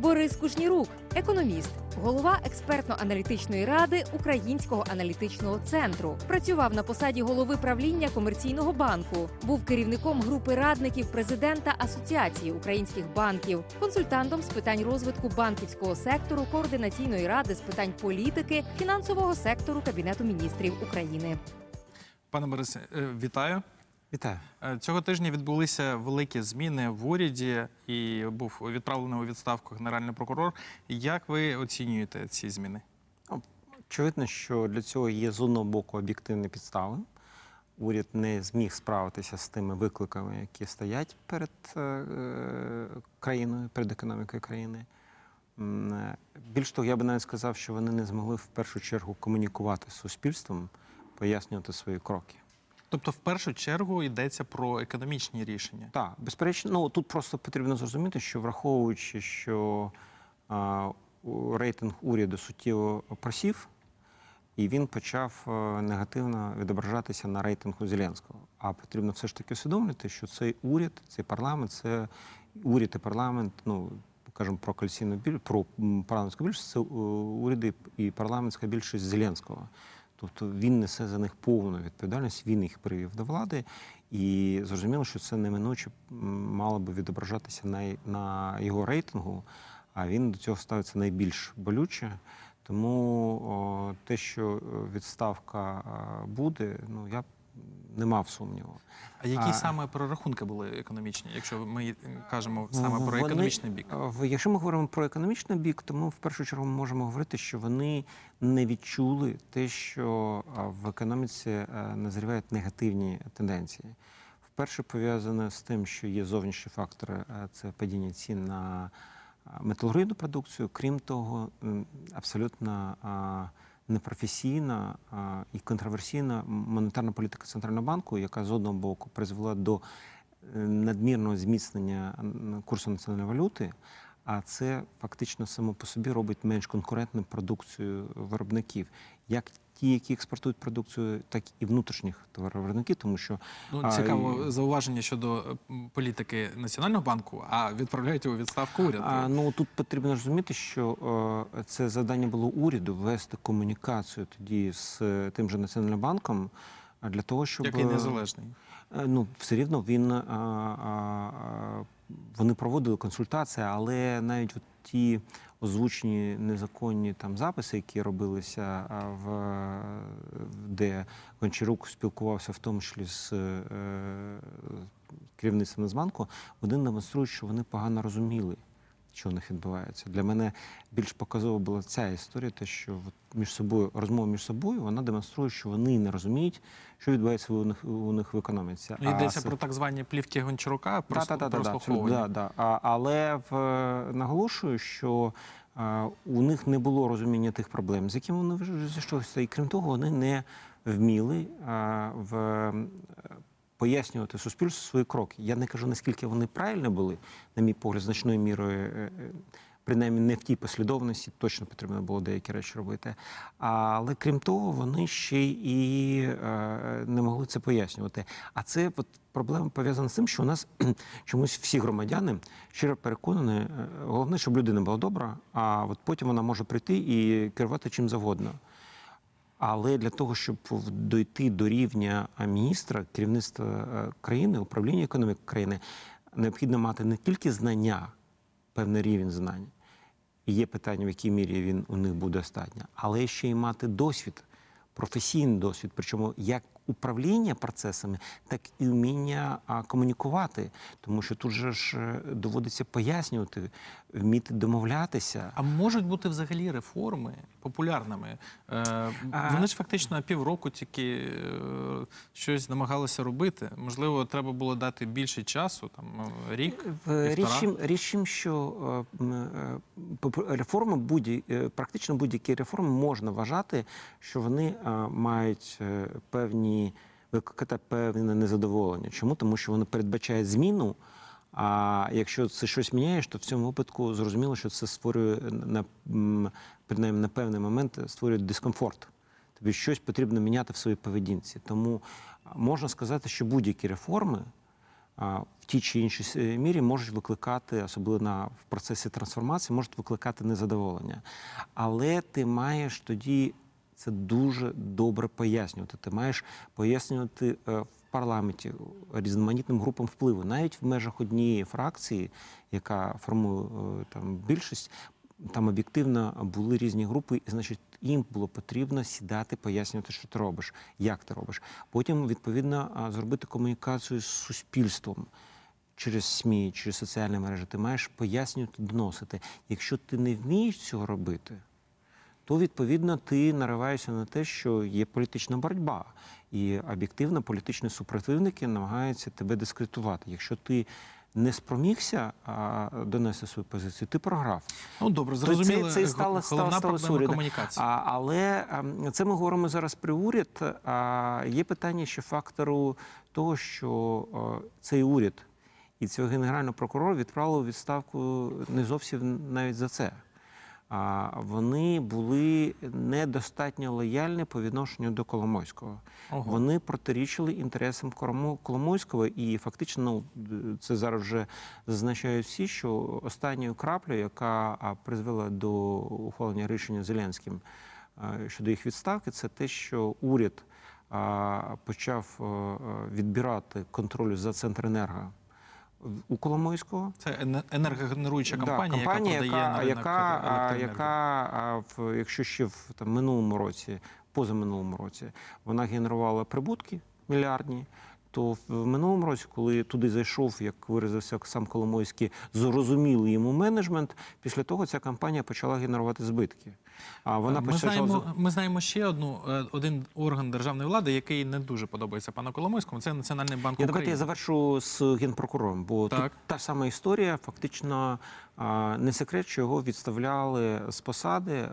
Борис Кушнірук, економіст, голова експертно-аналітичної ради Українського аналітичного центру. Працював на посаді голови правління комерційного банку. Був керівником групи радників президента Асоціації українських банків, консультантом з питань розвитку банківського сектору, координаційної ради з питань політики, фінансового сектору Кабінету міністрів України. Пане Борисе, е, вітаю. Вітаю. Е, Цього тижня відбулися великі зміни в уряді і був відправлений у відставку генеральний прокурор. Як ви оцінюєте ці зміни? Очевидно, що для цього є з одного боку об'єктивні підстави. Уряд не зміг справитися з тими викликами, які стоять перед е, країною, перед економікою країни. Е, Більш того, я би навіть сказав, що вони не змогли в першу чергу комунікувати з суспільством, пояснювати свої кроки. Тобто, в першу чергу йдеться про економічні рішення. Так, безперечно, ну тут просто потрібно зрозуміти, що враховуючи, що а, рейтинг уряду суттєво просів, і він почав е, негативно відображатися на рейтингу Зеленського. А потрібно все ж таки усвідомлювати, що цей уряд, цей парламент, це уряд і парламент, ну кажемо про коаліційну біль, про парламентську більшість, це е, уряди і парламентська більшість Зеленського. Тобто він несе за них повну відповідальність, він їх привів до влади, і зрозуміло, що це неминуче мало би відображатися на, на його рейтингу, а він до цього ставиться найбільш болюче. Тому о, те, що е, відставка буде, ну я не мав сумніву. А які А- саме прорахунки були економічні, якщо ми кажемо саме про Вони- економічний бік? Якщо ми говоримо про економічний бік, то ми в першу чергу можемо говорити, що вони не відчули те, що в економіці е, назрівають негативні тенденції. Вперше пов'язане з тим, що є зовнішні фактори, е, це падіння цін на металургійну продукцію. Крім того, абсолютно непрофесійна і контроверсійна монетарна політика центрального банку, яка з одного боку призвела до е, надмірного зміцнення курсу національної валюти, а це фактично само по собі робить менш конкурентним продукцію виробників, як ті, які експортують продукцію, так і внутрішніх товаровиробників, тому що Ну, цікаво і- зауваження щодо е, політики Національного банку, а відправляють у відставку уряд. А, ну тут потрібно розуміти, що е, це завдання було уряду вести комунікацію тоді з е, тим же національним банком. а Для того, щоб Який незалежний. Е, Ну, все рівно він а, а, а, вони проводили консультації, але навіть от ті озвучені незаконні там записи, які робилися в де Гончарук спілкувався в тому числі з е, керівництвом Нацбанку, вони демонструють, що вони погано розуміли. Що у них відбувається для мене більш показова була ця історія, те, що між собою розмова між собою вона демонструє, що вони не розуміють, що відбувається у них у них в економіці. Ну, Йдеться це- про так звані плівки Гончарука, про Та, та, та, та. А, але в, е, наголошую, що е, у них не було розуміння тих проблем, з якими вони вже зійшлися. І крім того, вони не вміли е, в, пояснювати суспільству свої кроки. Я не кажу, наскільки вони правильно були, на мій погляд, значною мірою. е, е, Принаймні не в тій послідовності точно потрібно було деякі речі робити. Але крім того, вони ще і е, не могли це пояснювати. А це от проблема пов'язана з тим, що у нас чомусь всі громадяни щиро переконані, головне, щоб людина була добра, а от потім вона може прийти і керувати чим завгодно. Але для того, щоб дойти до рівня міністра, керівництва е, країни, управління економіки країни, необхідно мати не тільки знання, певний рівень знань. І є питання, в якій мірі він у них буде достатньо, але ще й мати досвід, професійний досвід, причому як управління процесами, так і вміння комунікувати. Тому що тут же ж е, доводиться пояснювати, вміти домовлятися. А можуть бути взагалі реформи популярними? Е, Вони ж фактично півроку тільки е, щось намагалися робити. Можливо, треба було дати більше часу, там рік. В- Річ річ що реформи будь практично будь-які реформи можна вважати, що вони мають е, викликати певне незадоволення. Чому? Тому що вони передбачають зміну. А якщо це щось міняєш, то в цьому випадку зрозуміло, що це створює на принаймні на певний момент створює дискомфорт. Тобі щось потрібно міняти в своїй поведінці. Тому можна сказати, що будь-які реформи в тій чи іншій мірі можуть викликати, особливо на в процесі трансформації, можуть викликати незадоволення. Але ти маєш тоді це дуже добре пояснювати. Ти маєш пояснювати е, в парламенті різноманітним групам впливу, навіть в межах однієї фракції, яка формує е, там більшість. Там об'єктивно були різні групи, і значить їм було потрібно сідати, пояснювати, що ти робиш, як ти робиш. Потім, відповідно, зробити комунікацію з суспільством через СМІ, через соціальні мережі. Ти маєш пояснювати, доносити. Якщо ти не вмієш цього робити, то відповідно ти нариваєшся на те, що є політична боротьба, і об'єктивно політичні супротивники намагаються тебе дискредитувати. Якщо ти не спромігся а, донести свою позицію, ти програв. Ну добре, зрозуміло. Це, це і стало, стало, стало проблема комунікації. А, але ем, це ми говоримо зараз про уряд. А є питання ще фактору того, що е, цей уряд і цього генерального прокурора відправили у відставку не зовсім навіть за це. Вони були недостатньо лояльні по відношенню до Коломойського. Ого. Вони протирічили інтересам Коломойського, і фактично, ну це зараз вже зазначають всі, що останньою краплею, яка призвела до ухвалення рішення Зеленським щодо їх відставки, це те, що уряд почав відбирати контроль за Центренерго у Коломойського. Це енергогенеруюча енергогенеруюча Да, компанія, компанія, яка продає на ринок яка, яка в, якщо ще в там, минулому році, позаминулому році, вона генерувала прибутки мільярдні. То в минулому році, коли туди зайшов, як виразився сам Коломойський, зрозумілий йому менеджмент, після того ця компанія почала генерувати збитки. А вона ми, почала знаємо, ми знаємо ще одну е, один орган державної влади, який не дуже подобається пану Коломойському. Це Національний банк Я давайте я завершу з генпрокурором, бо Так. тут та сама історія. Фактично не секрет, що його відставляли з посади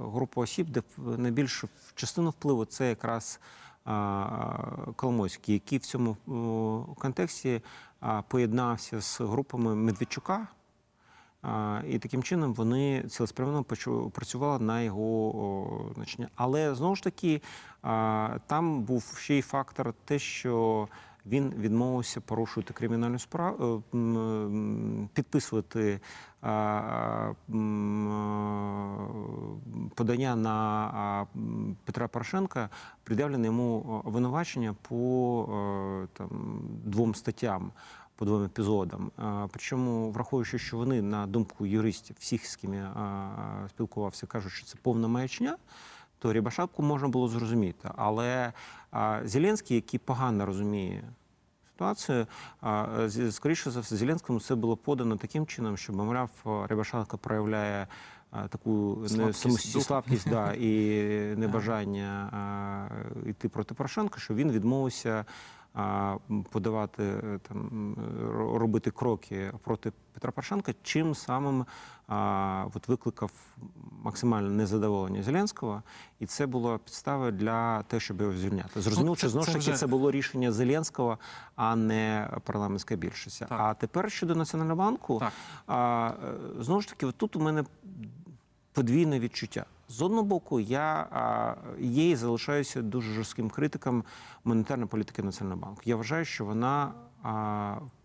групу осіб, де найбільшу частину впливу це якраз Коломойський, який в цьому контексті поєднався з групами Медведчука. І таким чином вони цілеспрямовано працювали на його значення. Але знову ж таки, там був ще й фактор те, що він відмовився порушувати кримінальну справу, е, м, підписувати а, подання на Петра Порошенка, пред'явлене йому обвинувачення по е, там, двом статтям по двом епізодам. Причому, враховуючи, що вони, на думку юристів, всіх, з ким я спілкувався, кажуть, що це повна маячня, то Рябошапку можна було зрозуміти. Але Зеленський, який погано розуміє ситуацію, скоріше за все, Зеленському це було подано таким чином, що, мовляв, Рябошапка проявляє таку не Слабкість слабкість да, і небажання йти проти Порошенка, що він відмовився подавати е, там робити кроки проти Петра Порошенка, чим самим а, от викликав максимальне незадоволення Зеленського, і це була підстава для того, щоб його звільняти. Зрозуміло, Ну, це- що знову ж таки вже- це було рішення Зеленського, а не парламентська більшість. Так. А тепер щодо Національного банку, Так. а, е, знову ж таки, от тут у мене подвійне відчуття. З одного боку, я є і залишаюся дуже жорстким критиком монетарної політики Національного банку. Я вважаю, що вона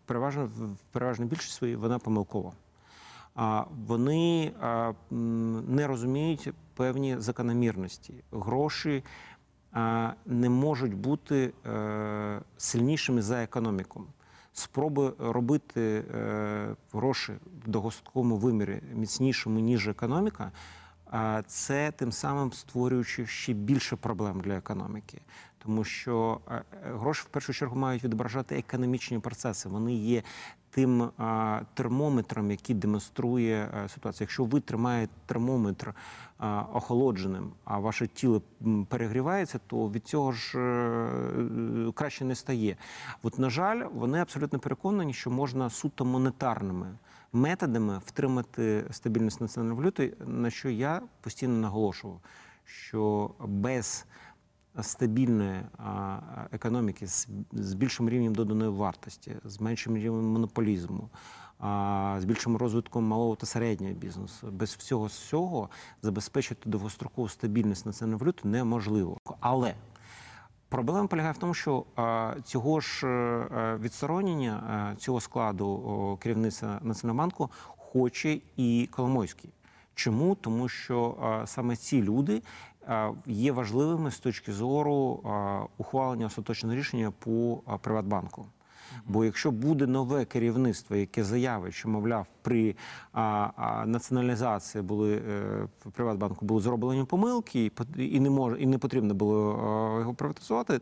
переважно в переважній більшості своїй вона помилкова. Вони не розуміють певні закономірності. Гроші не можуть бути е, сильнішими за економіку. Спроби робити е, гроші в догосткому вимірі міцнішими, ніж економіка, а це тим самим створюючи ще більше проблем для економіки. Тому що е, е, гроші в першу чергу мають відображати економічні процеси. Вони є тим термометром, який демонструє а, ситуацію. Якщо ви тримаєте термометр а, охолодженим, а ваше тіло перегрівається, то від цього ж е, е, краще не стає. От, на жаль, вони абсолютно переконані, що можна суто монетарними методами втримати стабільність національної валюти, на що я постійно наголошував, що без стабільної економіки з, більшим рівнем доданої вартості, з меншим рівнем монополізму, з більшим розвитком малого та середнього бізнесу. Без всього цього забезпечити довгострокову стабільність національної валюти неможливо. Але Проблема полягає в тому, що е, цього ж е, відсторонення е, цього складу керівництва Національного банку хоче і Коломойський. Чому? Тому що е, саме ці люди е, є важливими з точки зору е, ухвалення остаточного рішення по е, Приватбанку. Бо якщо буде нове керівництво, яке заявить, що мовляв, при а, а, націоналізації були е, Приватбанку були зроблені помилки, і, і не може і не потрібно було е, його приватизувати,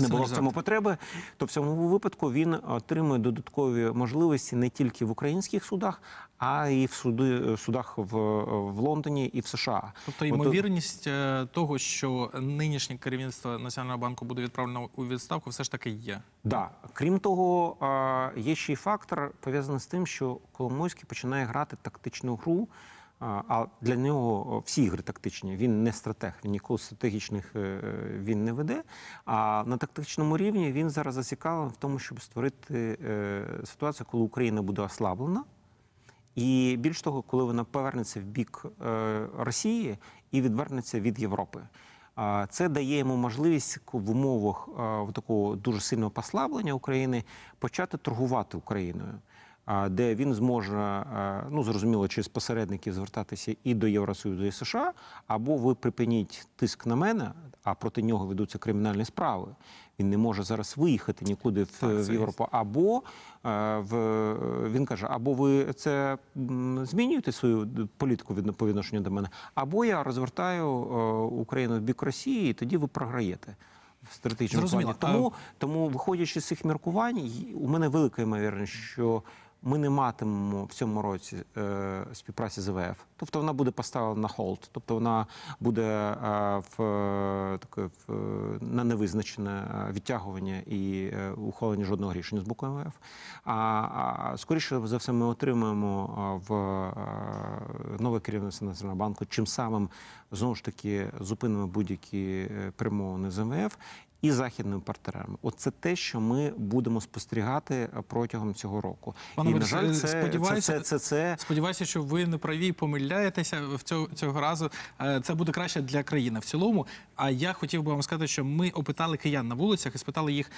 не було в цьому потреби, то в цьому випадку він отримує додаткові можливості не тільки в українських судах, а й в суди, судах в, в Лондоні і в США. Тобто ймовірність е, того, що нинішнє керівництво Національного банку буде відправлено у відставку, все ж таки є. Да. Крім того, є ще й фактор пов'язаний з тим, що Коломойський починає грати тактичну гру. А, для нього всі ігри тактичні. Він не стратег, він ніколи стратегічних е, він не веде. А на тактичному рівні він зараз зацікавлений в тому, щоб створити е, ситуацію, коли Україна буде ослаблена. І більш того, коли вона повернеться в бік е, Росії і відвернеться від Європи. Це дає йому можливість в умовах такого дуже сильного послаблення України почати торгувати Україною, де він зможе, ну зрозуміло, через посередників звертатися і до Євросоюзу, і США, або ви припиніть тиск на мене, а проти нього ведуться кримінальні справи. Він не може зараз виїхати нікуди в, Так, в. Європу. Або е, в він каже: або ви це змінюєте свою політику від по відношенню до мене, або я розвертаю е, Україну в бік Росії, і тоді ви програєте. В стратегічному плані. Тому, тому, виходячи з цих міркувань, у мене велика ймовірність, що ми не матимемо в цьому році е, співпраці з МВФ. Тобто вона буде поставлена на hold, тобто вона буде е, в, е, таке, в, е, на невизначене е, відтягування і е, ухвалення жодного рішення з боку МВФ. А, а скоріше за все, ми отримаємо в е, нове керівництво Національного банку, чим самим знову ж таки зупинимо будь-які перемовини з МВФ. І західними партнерами, от це те, що ми будемо спостерігати е, протягом цього року. Пане і на жаль, е, це, сподіваюся- це, це, це, це Сподіваюся, що ви не праві, помиляєтеся в цього, цього разу. Е, Це буде краще для країни в цілому. А я хотів би вам сказати, що ми опитали киян на вулицях і спитали їх,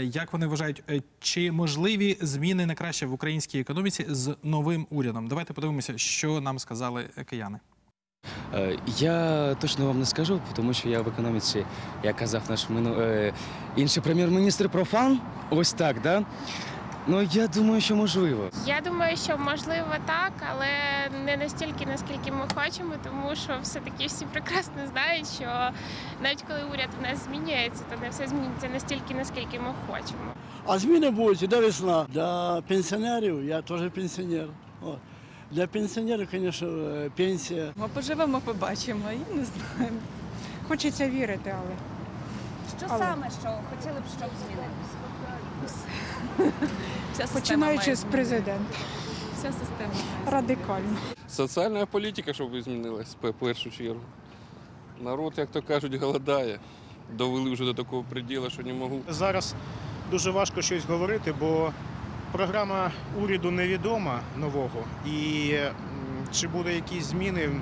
як вони вважають, чи можливі зміни на краще в українській економіці з новим урядом. Давайте подивимося, що нам сказали кияни. Е, Я точно вам не скажу, тому що я в економіці, як казав наш мину... інший прем'єр-міністр профан. Ось так, да? Ну я думаю, що можливо. Я думаю, що можливо так, але не настільки, наскільки ми хочемо, тому що все-таки всі прекрасно знають, що навіть коли уряд в нас змінюється, то не все змінюється настільки, наскільки ми хочемо. А зміни будуть іде весна. Для пенсіонерів, я теж пенсіонер. От. Для пенсіонерів, звісно, е, пенсія. Ми поживемо, побачимо і не знаємо. Хочеться вірити, але Що Але- саме, що хотіли б, щоб змінилося? Починаючи має з президента, Вся система має радикально. Соціальна політика, щоб змінилась в першу чергу. Народ, як то кажуть, голодає. Довели вже до такого приділу, що не можу. Зараз дуже важко щось говорити, бо програма уряду невідома нового. І чи буде якісь зміни,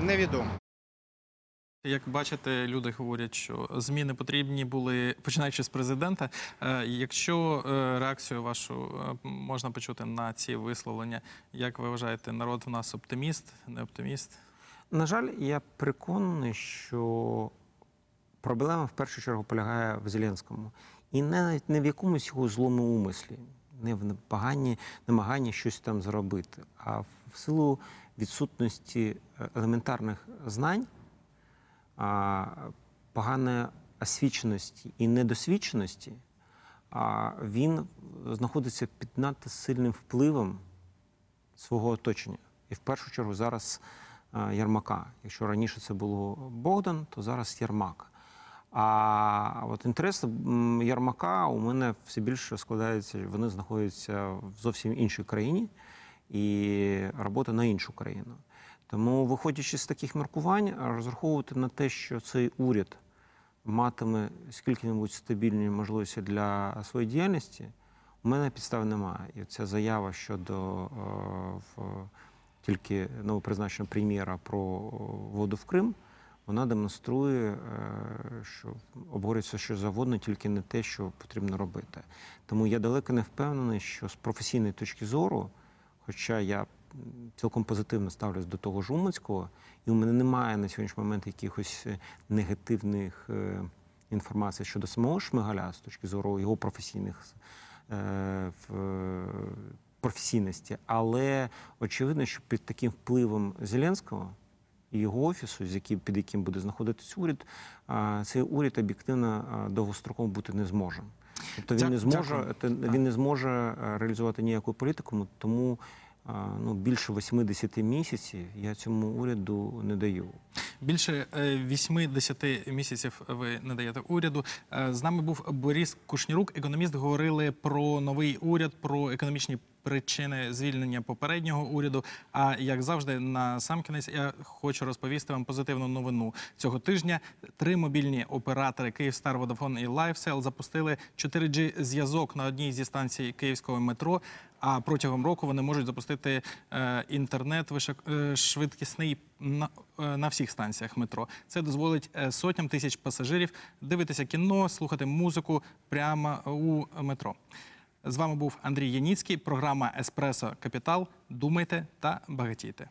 невідомо. Як бачите, люди говорять, що зміни потрібні були починаючи з президента. Е, Якщо е, реакцію вашу е, можна почути на ці висловлення, як ви вважаєте, народ у нас оптиміст, не оптиміст? На жаль, я переконаний, що проблема в першу чергу полягає в Зеленському. І навіть не в якомусь його злому умислі, не в поганні намаганні щось там зробити, а в силу відсутності е, елементарних знань, поганої освіченості і недосвідченості, він знаходиться під надто сильним впливом свого оточення. І в першу чергу зараз е, Ярмака. Якщо раніше це було Богдан, то зараз Ярмак. А от інтерес Ярмака у мене все більше складається, вони знаходяться в зовсім іншій країні і робота на іншу країну. Тому, виходячи з таких міркувань, розраховувати на те, що цей уряд матиме скільки-небудь стабільні можливості для своєї діяльності, у мене підстав немає. І ця заява щодо е, в, тільки новопризначеного прем'єра про воду в Крим, вона демонструє, е, що обговорюється що завгодно, тільки не те, що потрібно робити. Тому я далеко не впевнений, що з професійної точки зору, хоча я цілком позитивно ставлюсь до того ж Уманського, і у мене немає на сьогоднішній момент якихось е, негативних е, інформацій щодо самого Шмигаля з точки зору його професійних професійності. Але очевидно, що під таким впливом Зеленського і його офісу, з яким, під яким буде знаходитись уряд, цей уряд об'єктивно а, довгостроково бути не зможе. Тобто він не зможе, він не зможе е, реалізувати ніяку політику, тому ну, більше 80 місяців я цьому уряду не даю. Більше е, 80 місяців ви не даєте уряду. Е, З нами був Борис Кушнірук, економіст. Говорили про новий уряд, про економічні причини звільнення попереднього уряду. А як завжди, на сам кінець я хочу розповісти вам позитивну новину цього тижня. Три мобільні оператори Київстар, Vodafone і LifeSell запустили 4G зв'язок на одній зі станцій київського метро. А протягом року вони можуть запустити е, інтернет е, швидкісний на, е, на всіх станціях метро. Це дозволить сотням тисяч пасажирів дивитися кіно, слухати музику прямо у метро. З вами був Андрій Яніцький, програма Еспресо Капітал. Думайте та багатійте.